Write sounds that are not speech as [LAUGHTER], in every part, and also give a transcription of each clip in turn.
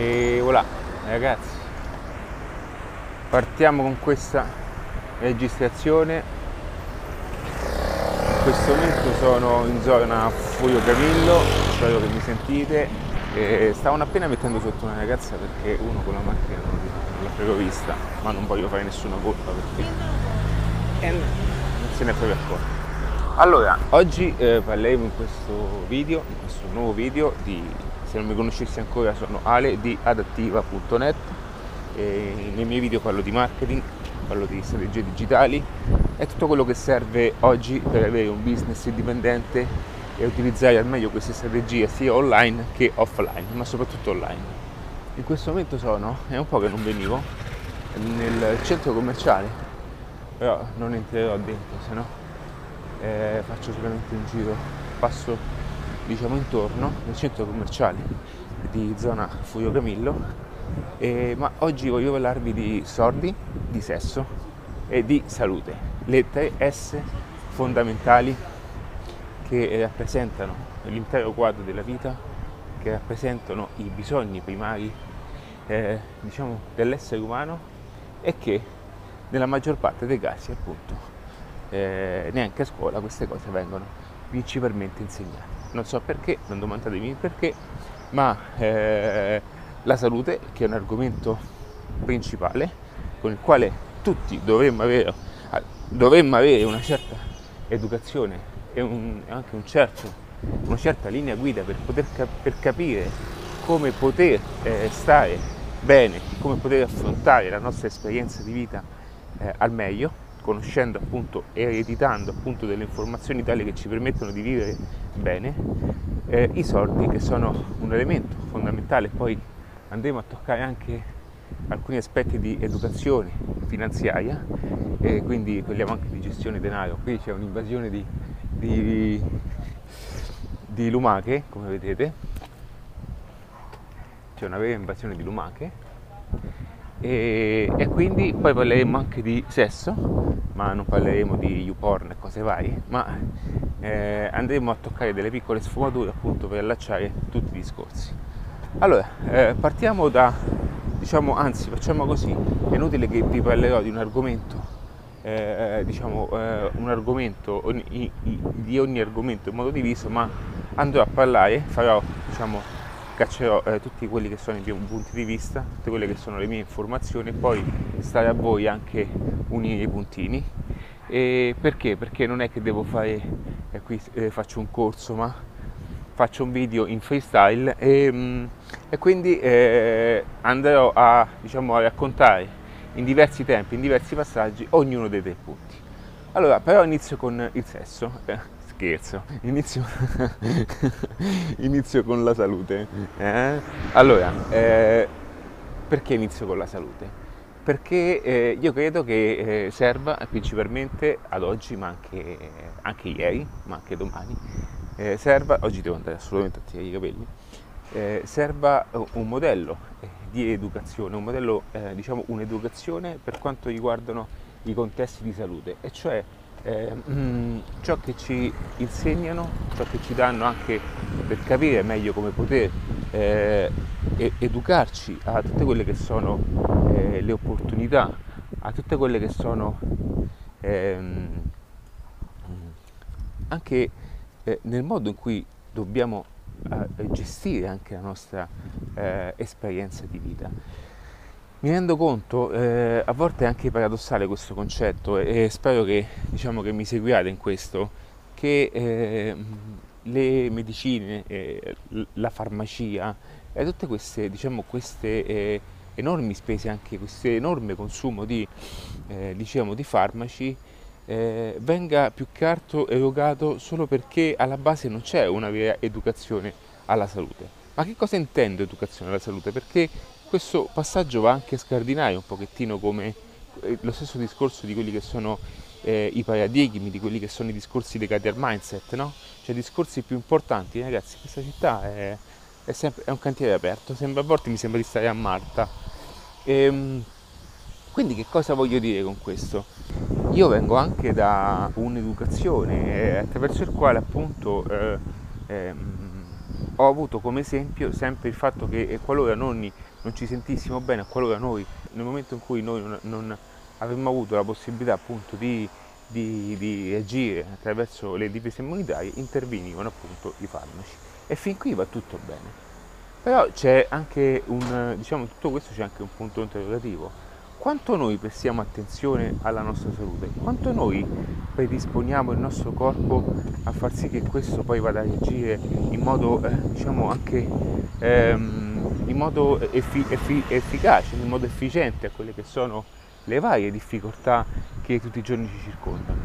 E voilà, ragazzi, partiamo con questa registrazione. In questo momento sono in zona Furio Camillo, spero che mi sentite. E stavano appena mettendo sotto una ragazza perché uno con la macchina non, non l'avevo vista, ma non voglio fare nessuna colpa perché non se ne è proprio accorto. Allora, oggi eh, parleremo in questo video, in questo nuovo video di, se non mi conoscessi ancora sono Ale di adattiva.net nei miei video parlo di marketing, parlo di strategie digitali e tutto quello che serve oggi per avere un business indipendente e utilizzare al meglio queste strategie sia online che offline, ma soprattutto online. In questo momento sono, è un po' che non venivo, nel centro commerciale, però non entrerò dentro, se no eh, faccio solamente un giro, passo diciamo intorno nel centro commerciale di zona Furio Camillo, eh, ma oggi voglio parlarvi di soldi, di sesso e di salute, le tre S fondamentali che rappresentano l'intero quadro della vita, che rappresentano i bisogni primari eh, diciamo, dell'essere umano e che nella maggior parte dei casi appunto eh, neanche a scuola queste cose vengono principalmente insegnate. Non so perché, non domandatemi perché, ma eh, la salute, che è un argomento principale con il quale tutti dovremmo avere, dovremmo avere una certa educazione e un, anche un certo, una certa linea guida per poter per capire come poter eh, stare bene, come poter affrontare la nostra esperienza di vita eh, al meglio conoscendo appunto e ereditando appunto delle informazioni tali che ci permettono di vivere bene, eh, i soldi che sono un elemento fondamentale, poi andremo a toccare anche alcuni aspetti di educazione finanziaria, e quindi parliamo anche di gestione denaro, qui c'è un'invasione di, di, di lumache, come vedete, c'è una vera invasione di lumache e, e, quindi poi parleremo anche di sesso, ma non parleremo di YouPorn e cose varie, ma eh, andremo a toccare delle piccole sfumature appunto per allacciare tutti i discorsi. Allora, eh, partiamo da, diciamo, anzi facciamo così, è inutile che vi parlerò di un argomento, eh, diciamo, eh, un argomento ogni, di ogni argomento in modo diviso, ma andrò a parlare, farò, diciamo, caccerò eh, tutti quelli che sono i miei punti di vista, tutte quelle che sono le mie informazioni e poi stare a voi anche unire i puntini. E perché? Perché non è che devo fare, eh, qui eh, faccio un corso, ma faccio un video in freestyle e, mm, e quindi eh, andrò a, diciamo, a raccontare in diversi tempi, in diversi passaggi, ognuno dei tre punti. Allora, però inizio con il sesso. Eh scherzo, inizio, [LAUGHS] inizio con la salute. Eh? Allora, eh, perché inizio con la salute? Perché eh, io credo che eh, serva principalmente ad oggi, ma anche, anche ieri, ma anche domani, eh, serva, oggi devo andare assolutamente a tirare i capelli, eh, serva un modello di educazione, un modello, diciamo un'educazione per quanto riguardano i contesti di salute, e cioè eh, mm, ciò che ci insegnano, ciò che ci danno anche per capire meglio come poter eh, educarci a tutte quelle che sono eh, le opportunità, a tutte quelle che sono ehm, anche eh, nel modo in cui dobbiamo eh, gestire anche la nostra eh, esperienza di vita. Mi rendo conto, eh, a volte è anche paradossale questo concetto e, spero che, diciamo, che, mi seguiate in questo, che eh, le medicine, eh, la farmacia e tutte queste, diciamo, queste eh, enormi spese, anche questo enorme consumo di, eh, diciamo, di farmaci, eh, venga più che altro erogato solo perché alla base non c'è una vera educazione alla salute. Ma che cosa intendo educazione alla salute? Perché questo passaggio va anche a scardinare un pochettino come eh, lo stesso discorso di quelli che sono eh, i paradigmi, di quelli che sono i discorsi legati al mindset, no? Cioè discorsi più importanti, ragazzi, questa città è, è, sempre, è un cantiere aperto, sembra, a volte mi sembra di stare a Malta. E, ehm, quindi che cosa voglio dire con questo? Io vengo anche da un'educazione eh, attraverso il quale appunto eh, eh, ho avuto come esempio sempre il fatto che qualora nonni non ci sentissimo bene, qualora noi, nel momento in cui noi non, non avremmo avuto la possibilità appunto di, di, di agire attraverso le difese immunitarie, intervenivano appunto i farmaci. E fin qui va tutto bene. Però c'è anche un, diciamo, tutto questo c'è anche un punto interrogativo. Quanto noi prestiamo attenzione alla nostra salute? Quanto noi predisponiamo il nostro corpo a far sì che questo poi vada a reagire in modo, eh, diciamo, anche ehm, in modo effi- effi- efficace, in modo efficiente a quelle che sono le varie difficoltà che tutti i giorni ci circondano.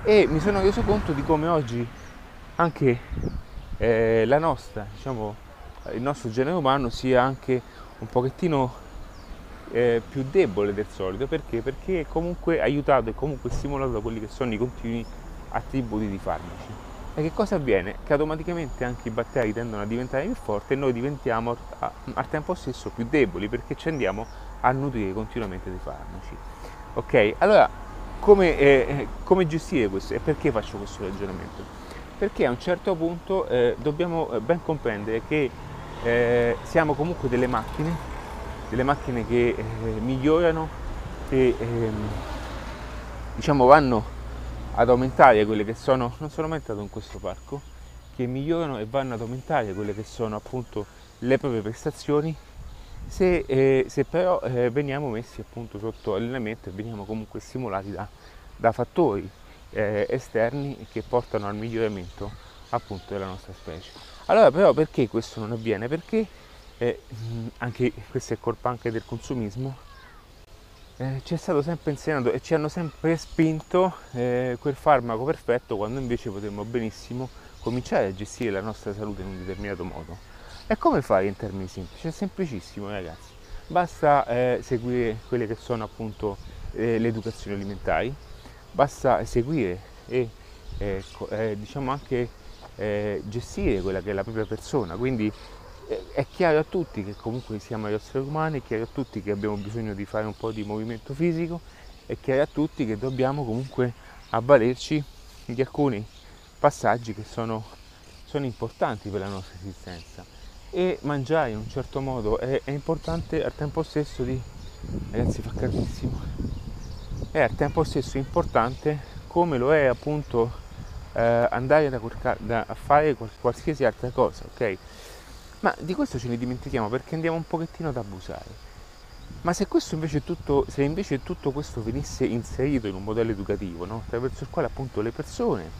E mi sono reso conto di come oggi anche eh, la nostra, diciamo, il nostro genere umano sia anche un pochettino eh, più debole del solito perché? Perché è comunque aiutato e comunque stimolato da quelli che sono i continui attributi di farmaci. E che cosa avviene? Che automaticamente anche i batteri tendono a diventare più forti e noi diventiamo al tempo stesso più deboli perché ci andiamo a nutrire continuamente dei farmaci. Ok? Allora, come, eh, come gestire questo e perché faccio questo ragionamento? Perché a un certo punto eh, dobbiamo eh, ben comprendere che eh, siamo comunque delle macchine, delle macchine che eh, migliorano e ehm, diciamo vanno ad aumentare quelle che sono, non sono mai entrato in questo parco, che migliorano e vanno ad aumentare quelle che sono appunto le proprie prestazioni se, eh, se però eh, veniamo messi appunto sotto allenamento e veniamo comunque stimolati da, da fattori eh, esterni che portano al miglioramento appunto della nostra specie. Allora però perché questo non avviene? Perché eh, anche questa è colpa anche del consumismo, eh, ci è stato sempre insegnato e ci hanno sempre spinto eh, quel farmaco perfetto quando invece potremmo benissimo cominciare a gestire la nostra salute in un determinato modo. E come fare in termini semplici? È semplicissimo ragazzi, basta eh, seguire quelle che sono appunto eh, le educazioni alimentari, basta seguire e eh, eh, diciamo anche gestire quella che è la propria persona. Quindi è chiaro a tutti che comunque siamo esseri umani, è chiaro a tutti che abbiamo bisogno di fare un po' di movimento fisico, è chiaro a tutti che dobbiamo comunque avvalerci di alcuni passaggi che sono, sono importanti per la nostra esistenza. E mangiare in un certo modo è, è importante al tempo stesso di... ragazzi fa caldissimo. È al tempo stesso importante come lo è appunto eh, andare da, da, a fare qualsiasi altra cosa, ok? Ma di questo ce ne dimentichiamo perché andiamo un pochettino ad abusare. Ma se, invece tutto, se invece tutto questo venisse inserito in un modello educativo, no? attraverso il quale appunto le persone,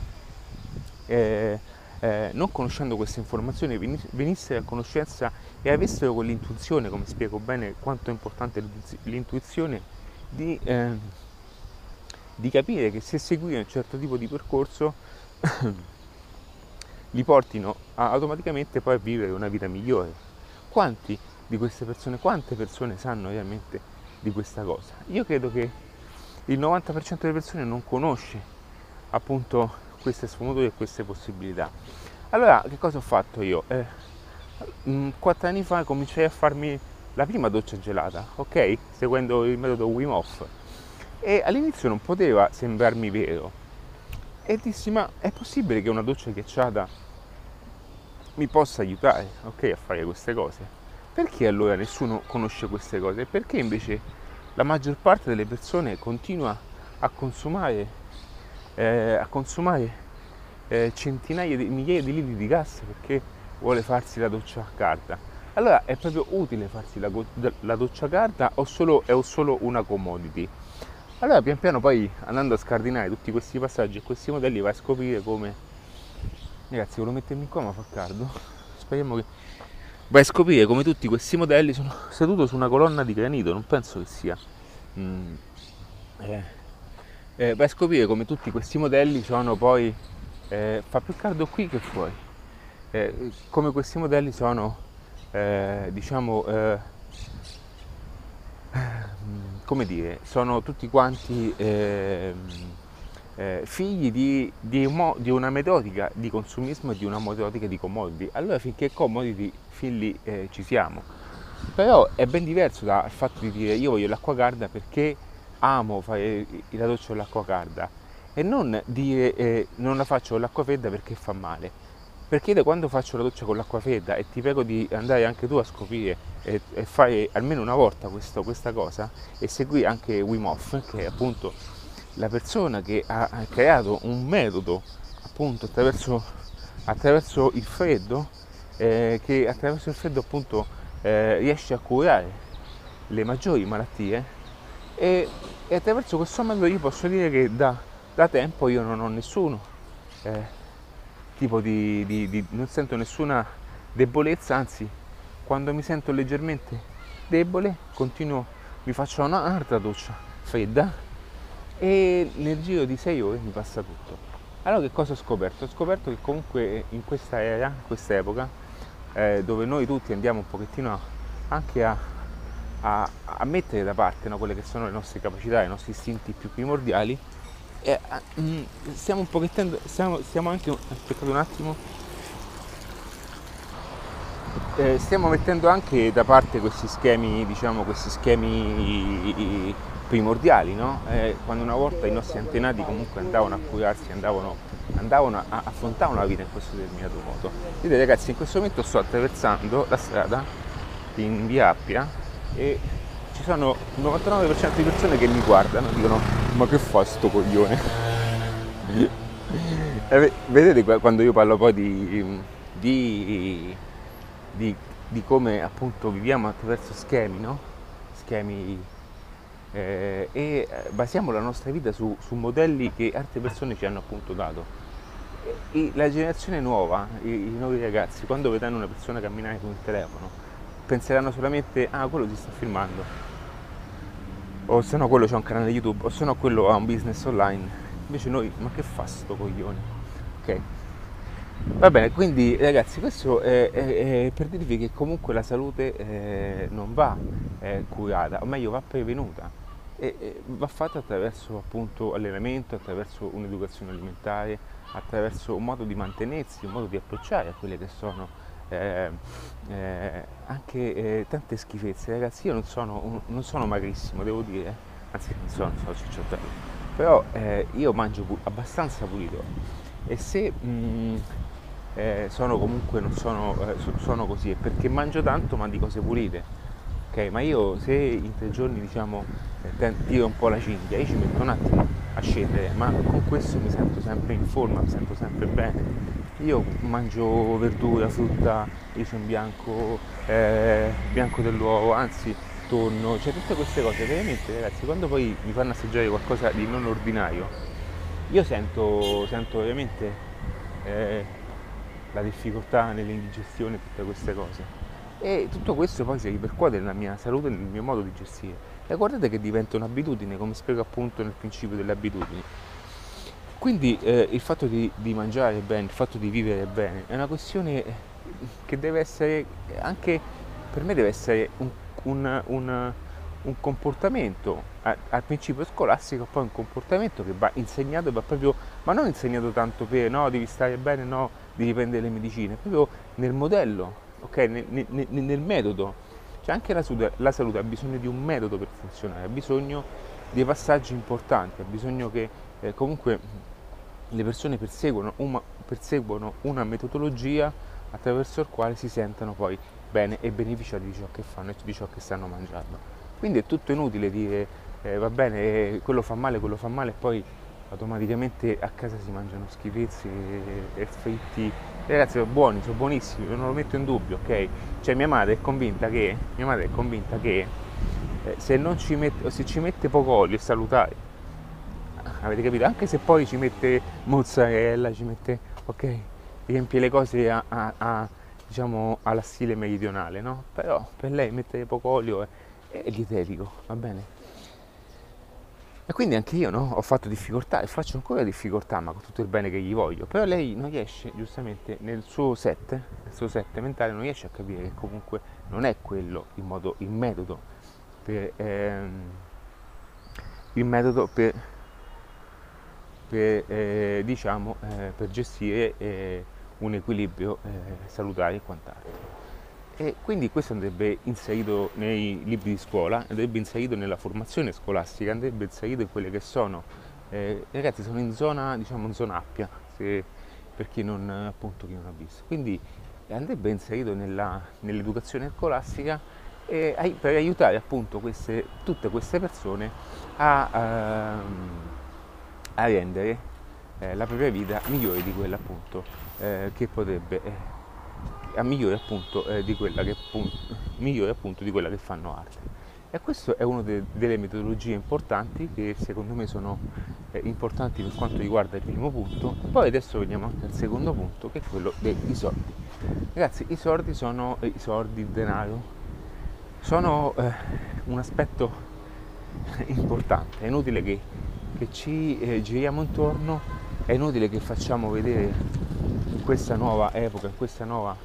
eh, eh, non conoscendo queste informazioni, venissero a conoscenza e avessero quell'intuizione, come spiego bene quanto è importante l'intuizione, di, eh, di capire che se seguire un certo tipo di percorso [CLEARS THROAT] li portino a, automaticamente poi a vivere una vita migliore. Quanti di queste persone, quante persone sanno realmente di questa cosa? Io credo che il 90% delle persone non conosce appunto queste sfumature e queste possibilità. Allora, che cosa ho fatto io? Eh, mm, quattro anni fa cominciai a farmi la prima doccia gelata, ok? Seguendo il metodo Wim Hof. E all'inizio non poteva sembrarmi vero, e dissi ma è possibile che una doccia ghiacciata mi possa aiutare okay, a fare queste cose? Perché allora nessuno conosce queste cose? Perché invece la maggior parte delle persone continua a consumare, eh, a consumare eh, centinaia di migliaia di litri di gas perché vuole farsi la doccia calda? Allora è proprio utile farsi la, la doccia calda o solo, è solo una commodity? Allora pian piano poi andando a scardinare tutti questi passaggi e questi modelli vai a scoprire come... Ragazzi volevo mettermi qua ma fa caldo. Speriamo che... Vai a scoprire come tutti questi modelli sono seduto su una colonna di granito, non penso che sia... Mm. Eh. Eh, vai a scoprire come tutti questi modelli sono poi... Eh, fa più caldo qui che fuori. Eh, come questi modelli sono, eh, diciamo eh, come dire, sono tutti quanti eh, eh, figli di, di, di, una metodica di consumismo e di una metodica di commodity. Allora finché commodity, fin lì eh, ci siamo. Però è ben diverso dal fatto di dire io voglio l'acqua calda perché amo fare la doccia con l'acqua calda e non dire eh, non la faccio con l'acqua fredda perché fa male. Perché da quando faccio la doccia con l'acqua fredda e ti prego di andare anche tu a scoprire e, e fare almeno una volta questo, questa cosa e segui anche Wim Hof, che è appunto la persona che ha, ha creato un metodo appunto attraverso, attraverso il freddo, eh, che attraverso il freddo appunto eh, riesce a curare le maggiori malattie e, e, attraverso questo metodo io posso dire che da, da tempo io non ho nessuno. Eh, tipo di, di, di, non sento nessuna debolezza, anzi quando mi sento leggermente debole continuo, mi faccio un'altra doccia fredda e nel giro di 6 ore mi passa tutto. Allora che cosa ho scoperto? Ho scoperto che comunque in questa era, in questa epoca, eh, dove noi tutti andiamo un pochettino anche a, a, a mettere da parte no, quelle che sono le nostre capacità, i nostri istinti più primordiali, eh, mm, stiamo un pochettino, stiamo, stiamo anche, aspettate un attimo, eh, stiamo mettendo anche da parte questi schemi, diciamo, questi schemi primordiali, no? eh, quando una volta i nostri antenati comunque andavano a curarsi, andavano, andavano a, affrontavano la vita in questo determinato modo. Vedete ragazzi, in questo momento sto attraversando la strada in via Appia e ci sono il 99% di persone che mi guardano e dicono ma che fa sto coglione? Eh, vedete quando io parlo poi di, di, di, di, come appunto viviamo attraverso schemi, no? Schemi eh, e basiamo la nostra vita su, su, modelli che altre persone ci hanno appunto dato. E la generazione nuova, i, i nuovi ragazzi, quando vedranno una persona camminare con il telefono, penseranno solamente ah quello si sta filmando o se no quello c'è un canale YouTube, o se no quello ha un business online. Invece noi, ma che fa sto coglione? Ok. Va bene, quindi ragazzi, questo è, è, è per dirvi che comunque la salute eh, non va eh, curata, o meglio va prevenuta e, e va fatta attraverso appunto allenamento, attraverso un'educazione alimentare, attraverso un modo di mantenersi, un modo di approcciare a quelle che sono eh, eh, anche eh, tante schifezze. Ragazzi, io non sono, un, non sono magrissimo, devo dire, anzi non sono, sono cicciottello, però eh, io mangio pu- abbastanza pulito. E se mh, mm, eh, sono comunque, non sono, sono così, è perché mangio tanto ma di cose pulite. Ok, ma io se in tre giorni diciamo tiro un po' la cinghia, io ci metto un attimo a scendere, ma con questo mi sento sempre in forma, mi sento sempre bene io mangio verdura, frutta, riso in bianco, eh, bianco dell'uovo, anzi tonno, cioè tutte queste cose veramente ragazzi quando poi mi fanno assaggiare qualcosa di non ordinario io sento, sento veramente eh, la difficoltà nell'indigestione tutte queste cose. E tutto questo poi si ripercuote nella mia salute, nel mio modo di gestire. E guardate che diventa un'abitudine come spiego appunto nel principio delle abitudini quindi eh, il fatto di, di, mangiare bene, il fatto di vivere bene è una questione che deve essere anche per me deve essere un, un, un, un comportamento al principio scolastico, poi un comportamento che va insegnato, va proprio, ma non insegnato tanto per no, devi stare bene, no, devi prendere le medicine, proprio nel modello, ok, nel, nel, nel metodo. Cioè anche la salute, la salute ha bisogno di un metodo per funzionare, ha bisogno di passaggi importanti, ha bisogno che eh, comunque le persone perseguono una, perseguono una metodologia attraverso la quale si sentono poi bene e beneficiati di ciò che fanno e di ciò che stanno mangiando. Quindi è tutto inutile dire eh, va bene, eh, quello fa male, quello fa male e poi automaticamente a casa si mangiano schifezzi e, e fritti. Ragazzi sono buoni, sono buonissimi, non lo metto in dubbio, ok? Cioè mia madre è convinta che, mia madre è convinta che eh, se, ci mette, se ci mette poco olio è salutare avete capito? Anche se poi ci mette mozzarella, ci mette, ok, riempie le cose a, a, a, diciamo alla stile meridionale, no? Però per lei mettere poco olio è, è dietetico, va bene? E quindi anche io no? ho fatto difficoltà e faccio ancora difficoltà, ma con tutto il bene che gli voglio. Però lei non riesce, giustamente, nel suo set, nel suo set mentale, non riesce a capire che comunque non è quello il, modo, il metodo per, ehm, il metodo per per, eh, diciamo, eh, per gestire eh, un equilibrio eh, salutare e quant'altro. E quindi questo andrebbe inserito nei libri di scuola, andrebbe inserito nella formazione scolastica, andrebbe inserito in quelle che sono, eh, ragazzi sono in zona, diciamo in zona Appia, se per chi non, appunto, chi non ha visto. Quindi andrebbe inserito nella, nell'educazione scolastica eh, per aiutare appunto queste, tutte queste persone a, ehm, a rendere eh, la propria vita migliore di quella appunto eh, che potrebbe eh, a migliore appunto eh, di quella che appunto, migliore appunto di quella che fanno arte. E questa è una de- delle metodologie importanti che secondo me sono eh, importanti per quanto riguarda il primo punto. Poi adesso veniamo anche al secondo punto che è quello dei soldi. Ragazzi, i soldi sono eh, i soldi, il denaro, sono un aspetto [LAUGHS] importante. È inutile che, che ci eh, giriamo intorno, è inutile che facciamo vedere in questa nuova epoca, in questa nuova,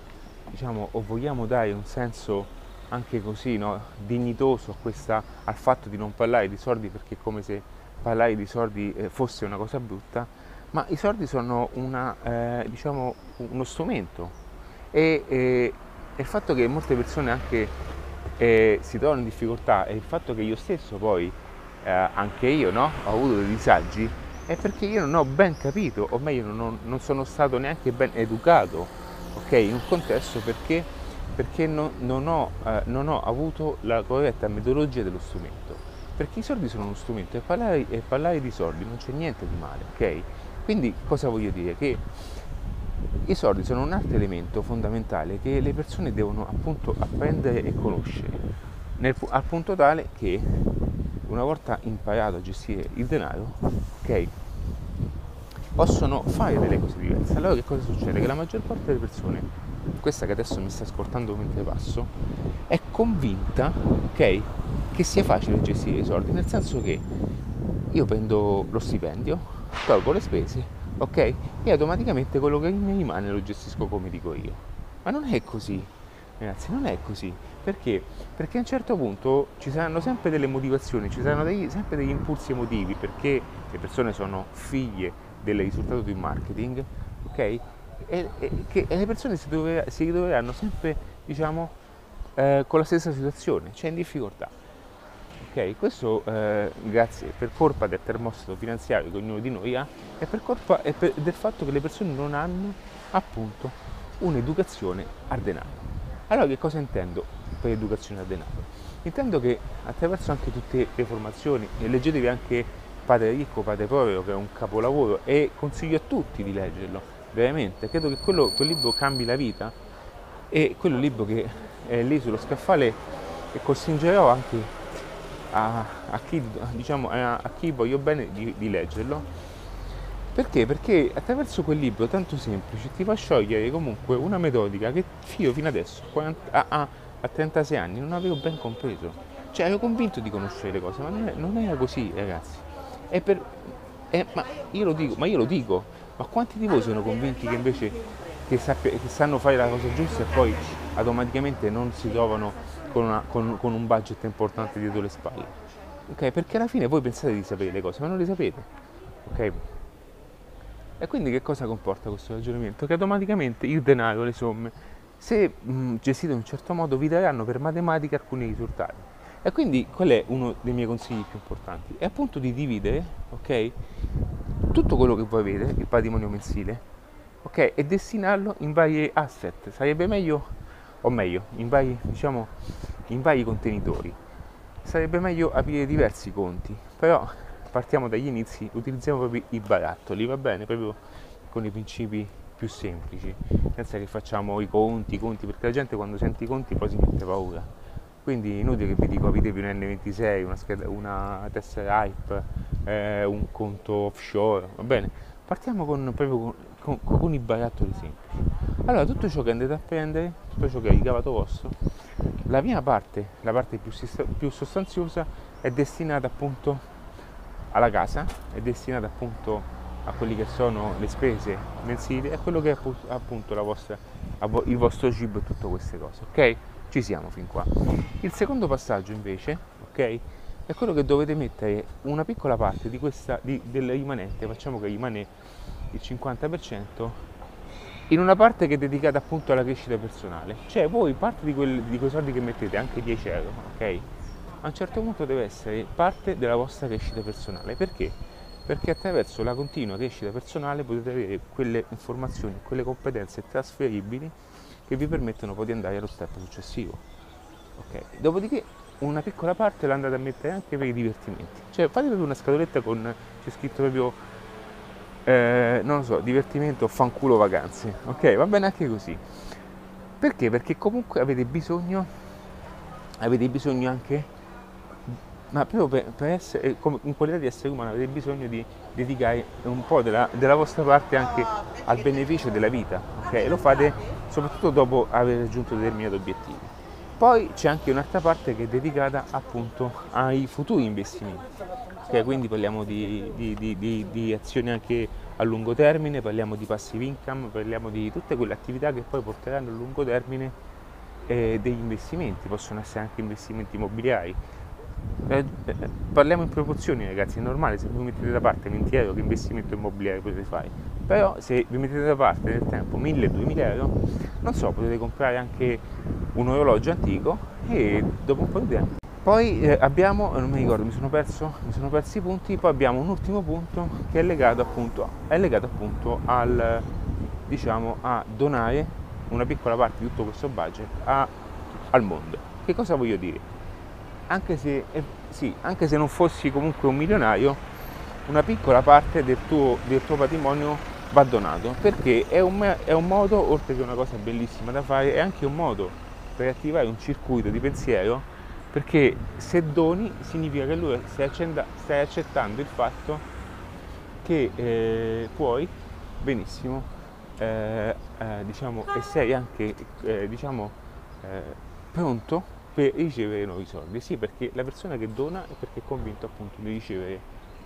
diciamo, o vogliamo dare un senso anche così no, dignitoso questa, al fatto di non parlare di soldi perché è come se parlare di soldi eh, fosse una cosa brutta, ma i soldi sono una, eh, diciamo, uno strumento. E, e, il fatto che molte persone anche eh, si trovano in difficoltà e il fatto che io stesso poi, eh, anche io, no, ho avuto dei disagi, è perché io non ho ben capito, o meglio non, non sono stato neanche ben educato okay, in un contesto perché perché non, non, ho, eh, non, ho, avuto la corretta metodologia dello strumento. Perché i soldi sono uno strumento e parlare, e parlare di soldi non c'è niente di male, ok? Quindi cosa voglio dire? Che i soldi sono un altro elemento fondamentale che le persone devono appunto apprendere e conoscere, nel, al punto tale che una volta imparato a gestire il denaro, ok? Possono fare delle cose diverse. Allora che cosa succede? Che la maggior parte delle persone questa che adesso mi sta ascoltando mentre passo, è convinta okay, che sia facile gestire i soldi, nel senso che io prendo lo stipendio, tolgo le spese, ok? E automaticamente quello che mi rimane lo gestisco come dico io. Ma non è così, ragazzi, non è così. Perché? Perché a un certo punto ci saranno sempre delle motivazioni, ci saranno dei, sempre degli impulsi emotivi, perché le persone sono figlie del risultato di marketing, ok? e, e che le persone si, dove, si ritroveranno sempre diciamo, eh, con la stessa situazione, cioè in difficoltà. Ok, questo eh, grazie per colpa del termostato finanziario che ognuno di noi ha e per colpa e per, del fatto che le persone non hanno appunto un'educazione al denaro. Allora che cosa intendo per educazione al denaro? Intendo che attraverso anche tutte le formazioni, e leggetevi anche Padre Ricco, Padre Povero, che è un capolavoro, e consiglio a tutti di leggerlo, veramente, credo che quello, quel libro cambi la vita e quello libro che è lì sullo scaffale e costringerò anche a, a, chi, diciamo, a, a, chi, voglio bene di, di, leggerlo. Perché? Perché attraverso quel libro tanto semplice ti fa sciogliere comunque una metodica che io fino adesso, 40, a, a 36 anni, non avevo ben compreso. Cioè ero convinto di conoscere le cose, ma non, era così ragazzi. Per, è, ma, io lo dico, ma io lo dico, ma quanti di voi sono convinti che invece che, sappia, che sanno fare la cosa giusta e poi automaticamente non si trovano con, una, con, con, un budget importante dietro le spalle? Ok? Perché alla fine voi pensate di sapere le cose, ma non le sapete. Ok? E quindi che cosa comporta questo ragionamento? Che automaticamente il denaro, le somme, se mh, gestite in un certo modo, vi daranno per matematica alcuni risultati. E quindi qual è uno dei miei consigli più importanti? È appunto di dividere, ok? tutto quello che voi avete, il patrimonio mensile, ok, e destinarlo in vari asset. Sarebbe meglio, o meglio, in vari, diciamo, in vari contenitori. Sarebbe meglio aprire diversi conti, però partiamo dagli inizi, utilizziamo proprio i barattoli, va bene? Proprio con i principi più semplici, senza che facciamo i conti, i conti, perché la gente quando sente i conti poi si mette paura quindi inutile che vi dico apritevi un N26, una, scheda, una tessera hype, eh, un conto offshore, va bene? Partiamo con, proprio con, con, con, i barattoli semplici. Allora, tutto ciò che andate a prendere, tutto ciò che è ricavato vostro, la prima parte, la parte più, più sostanziosa, è destinata appunto alla casa, è destinata appunto a quelle che sono le spese mensili e quello che è appunto vostra, il vostro cibo e tutte queste cose, ok? Ci siamo fin qua. Il secondo passaggio invece, ok, è quello che dovete mettere una piccola parte di questa, di, del rimanente, facciamo che rimane il 50%, in una parte che è dedicata appunto alla crescita personale. Cioè voi parte di, quel, di quei soldi che mettete, anche 10 euro, ok? A un certo punto deve essere parte della vostra crescita personale. Perché? Perché attraverso la continua crescita personale potete avere quelle informazioni, quelle competenze trasferibili che vi permettono poi di andare allo step successivo. Okay. Dopodiché una piccola parte l'andate a mettere anche per i divertimenti. Cioè fate proprio una scatoletta con c'è scritto proprio eh, non lo so, divertimento, fanculo vacanze. Ok, va bene anche così. Perché? Perché comunque avete bisogno, avete bisogno anche, ma proprio per, per essere, in qualità di essere umano, avete bisogno di dedicare un po' della, della vostra parte anche al beneficio della vita. Ok? E lo fate soprattutto dopo aver raggiunto determinati obiettivi. Poi c'è anche un'altra parte che è dedicata appunto ai futuri investimenti, okay, quindi parliamo di, di, di, di, azioni anche a lungo termine, parliamo di passive income, parliamo di tutte quelle attività che poi porteranno a lungo termine eh, degli investimenti, possono essere anche investimenti immobiliari. Eh, eh, parliamo in proporzioni ragazzi, è normale se vi mettete da parte 20 euro che investimento immobiliare potete fare, però se vi mettete da parte nel tempo 1000-2000 euro, non so, potete comprare anche un orologio antico e dopo un po' di tempo. Poi eh, abbiamo, non mi ricordo, mi sono, perso, mi sono persi i punti, poi abbiamo un ultimo punto che è legato appunto, è legato appunto al, diciamo, a donare una piccola parte di tutto questo budget a, al mondo. Che cosa voglio dire? Anche se, eh, sì, anche se non fossi comunque un milionario, una piccola parte del tuo, del tuo patrimonio va donato perché è un, è un modo, oltre che una cosa bellissima da fare, è anche un modo per attivare un circuito di pensiero perché se doni significa che lui stai, accenda, stai accettando il fatto che eh, puoi benissimo eh, eh, diciamo, e sei anche eh, diciamo, eh, pronto per ricevere nuovi soldi. Sì, perché la persona che dona è perché è convinto appunto di ricevere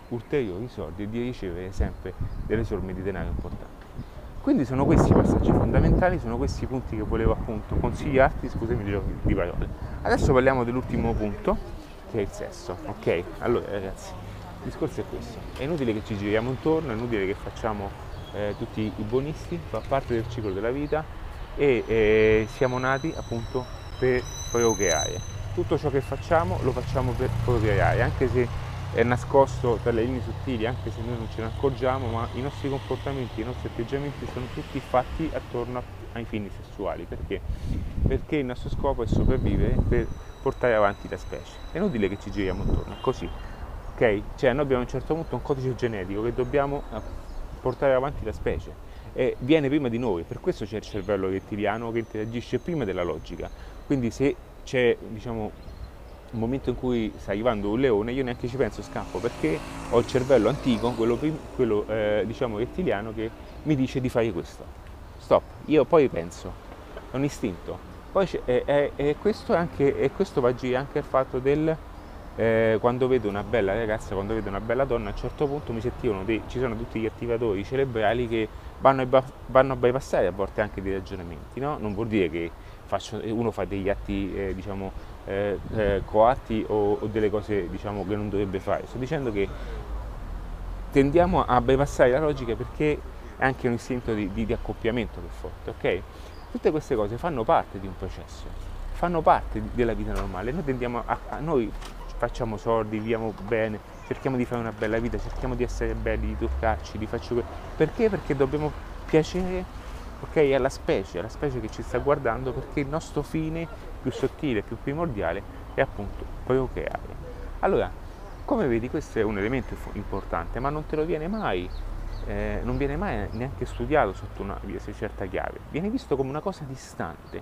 ulteriori soldi e di ricevere sempre delle somme di denaro importanti. Quindi sono questi i passaggi fondamentali, sono questi i punti che volevo appunto consigliarti, scusami di parole. Adesso parliamo dell'ultimo punto, che è il sesso, ok? Allora ragazzi, il discorso è questo, è inutile che ci giriamo intorno, è inutile che facciamo eh, tutti i buonisti, fa parte del ciclo della vita e eh, siamo nati appunto per procreare. Tutto ciò che facciamo lo facciamo per procreare, anche se è nascosto tra le linee sottili anche se noi non ce ne accorgiamo, ma i nostri comportamenti, i nostri atteggiamenti sono tutti fatti attorno ai fini sessuali. Perché? Perché il nostro scopo è sopravvivere per portare avanti la specie. È inutile che ci giriamo intorno, è così. Ok? Cioè noi abbiamo a un certo punto un codice genetico che dobbiamo eh, portare avanti la specie e viene prima di noi, per questo c'è il cervello rettiliano che interagisce prima della logica. Quindi se c'è diciamo, un momento in cui sta arrivando un leone io neanche ci penso, scappo perché ho il cervello antico, quello, quello eh, diciamo rettiliano che mi dice di fare questo. Stop, io poi penso, è un istinto. Poi è, è, è questo, anche, e questo va a anche il fatto del eh, quando vedo una bella ragazza, quando vedo una bella donna, a un certo punto mi sentivano dei, ci sono tutti gli attivatori cerebrali che vanno a, vanno a bypassare a volte anche dei ragionamenti, no? Non vuol dire che faccio, uno fa degli atti eh, diciamo eh, eh, coatti o, o, delle cose diciamo, che non dovrebbe fare. Sto dicendo che tendiamo a bypassare la logica perché è anche un istinto di, di, di accoppiamento che è forte, ok? Tutte queste cose fanno parte di un processo, fanno parte della vita normale. Noi a, a noi facciamo soldi, viviamo bene, cerchiamo di fare una bella vita, cerchiamo di essere belli, di toccarci, di farci perché? Perché dobbiamo piacere okay, alla specie, alla specie che ci sta guardando perché il nostro fine più sottile, più primordiale è appunto procreare. Allora, come vedi questo è un elemento importante, ma non te lo viene mai, eh, non viene mai neanche studiato sotto una certa chiave, viene visto come una cosa distante,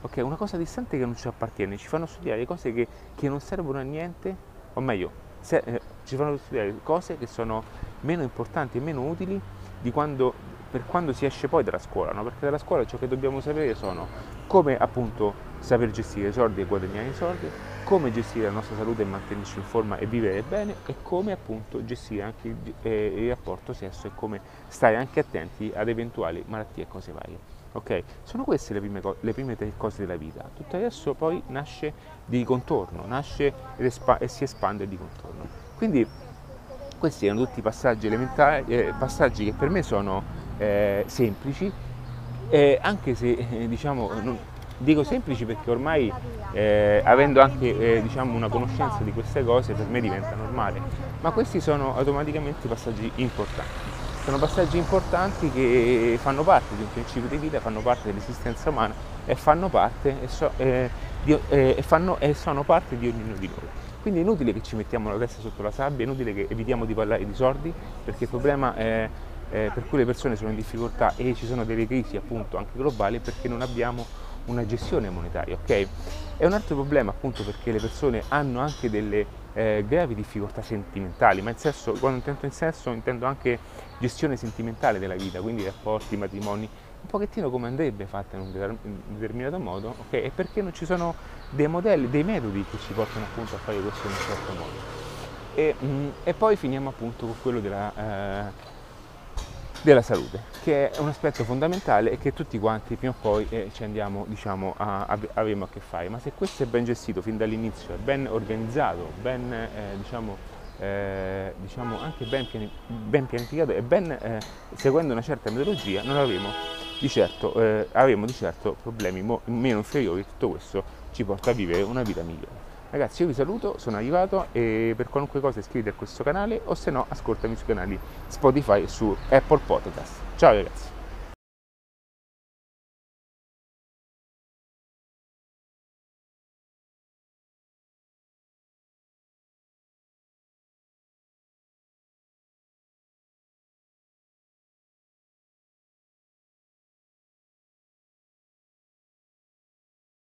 ok? Una cosa distante che non ci appartiene, ci fanno studiare cose che, che non servono a niente, o meglio, se, eh, ci fanno studiare cose che sono meno importanti e meno utili di quando per quando si esce poi dalla scuola, no? perché dalla scuola ciò che dobbiamo sapere sono come appunto saper gestire i soldi e guadagnare i soldi, come gestire la nostra salute e mantenerci in forma e vivere bene e come appunto gestire anche il, eh, il rapporto sesso e come stare anche attenti ad eventuali malattie e cose varie. Ok? Sono queste le prime, le prime, tre cose della vita. Tutto resto poi nasce di contorno, nasce espa- e si espande di contorno. Quindi questi erano tutti passaggi elementari, eh, passaggi che per me sono eh, semplici, eh, anche se eh, diciamo, non, Dico semplici perché ormai eh, avendo anche eh, diciamo una conoscenza di queste cose per me diventa normale, ma questi sono automaticamente passaggi importanti. Sono passaggi importanti che fanno parte di un principio di vita, fanno parte dell'esistenza umana e fanno parte e, so, eh, di, fanno, e sono parte di ognuno di noi. Quindi è inutile che ci mettiamo la testa sotto la sabbia, è inutile che evitiamo di parlare di soldi, perché il problema è, eh, per cui le persone sono in difficoltà e ci sono delle crisi appunto anche globali perché non abbiamo una gestione monetaria, ok? È un altro problema appunto perché le persone hanno anche delle eh, gravi difficoltà sentimentali, ma in senso, quando intendo in senso intendo anche gestione sentimentale della vita, quindi rapporti, matrimoni, un pochettino come andrebbe fatta in un determinato modo, ok? E perché non ci sono dei modelli, dei metodi che ci portano appunto a fare questo in un certo modo. E, mh, mm, e poi finiamo appunto con quello della, eh, della salute, che è un aspetto fondamentale e che tutti quanti prima o poi eh, ci andiamo, diciamo, a, a, avremo a che fare. Ma se questo è ben gestito fin dall'inizio, è ben organizzato, ben, eh, diciamo, eh, diciamo, anche ben, piani, ben, pianificato e ben eh, seguendo una certa metodologia, non avremo di certo, eh, avremo di certo problemi mo- meno inferiori. Tutto questo ci porta a vivere una vita migliore. Ragazzi io vi saluto, sono arrivato e per qualunque cosa iscrivetevi a questo canale o se no ascoltami sui canali Spotify e su Apple Podcast. Ciao ragazzi!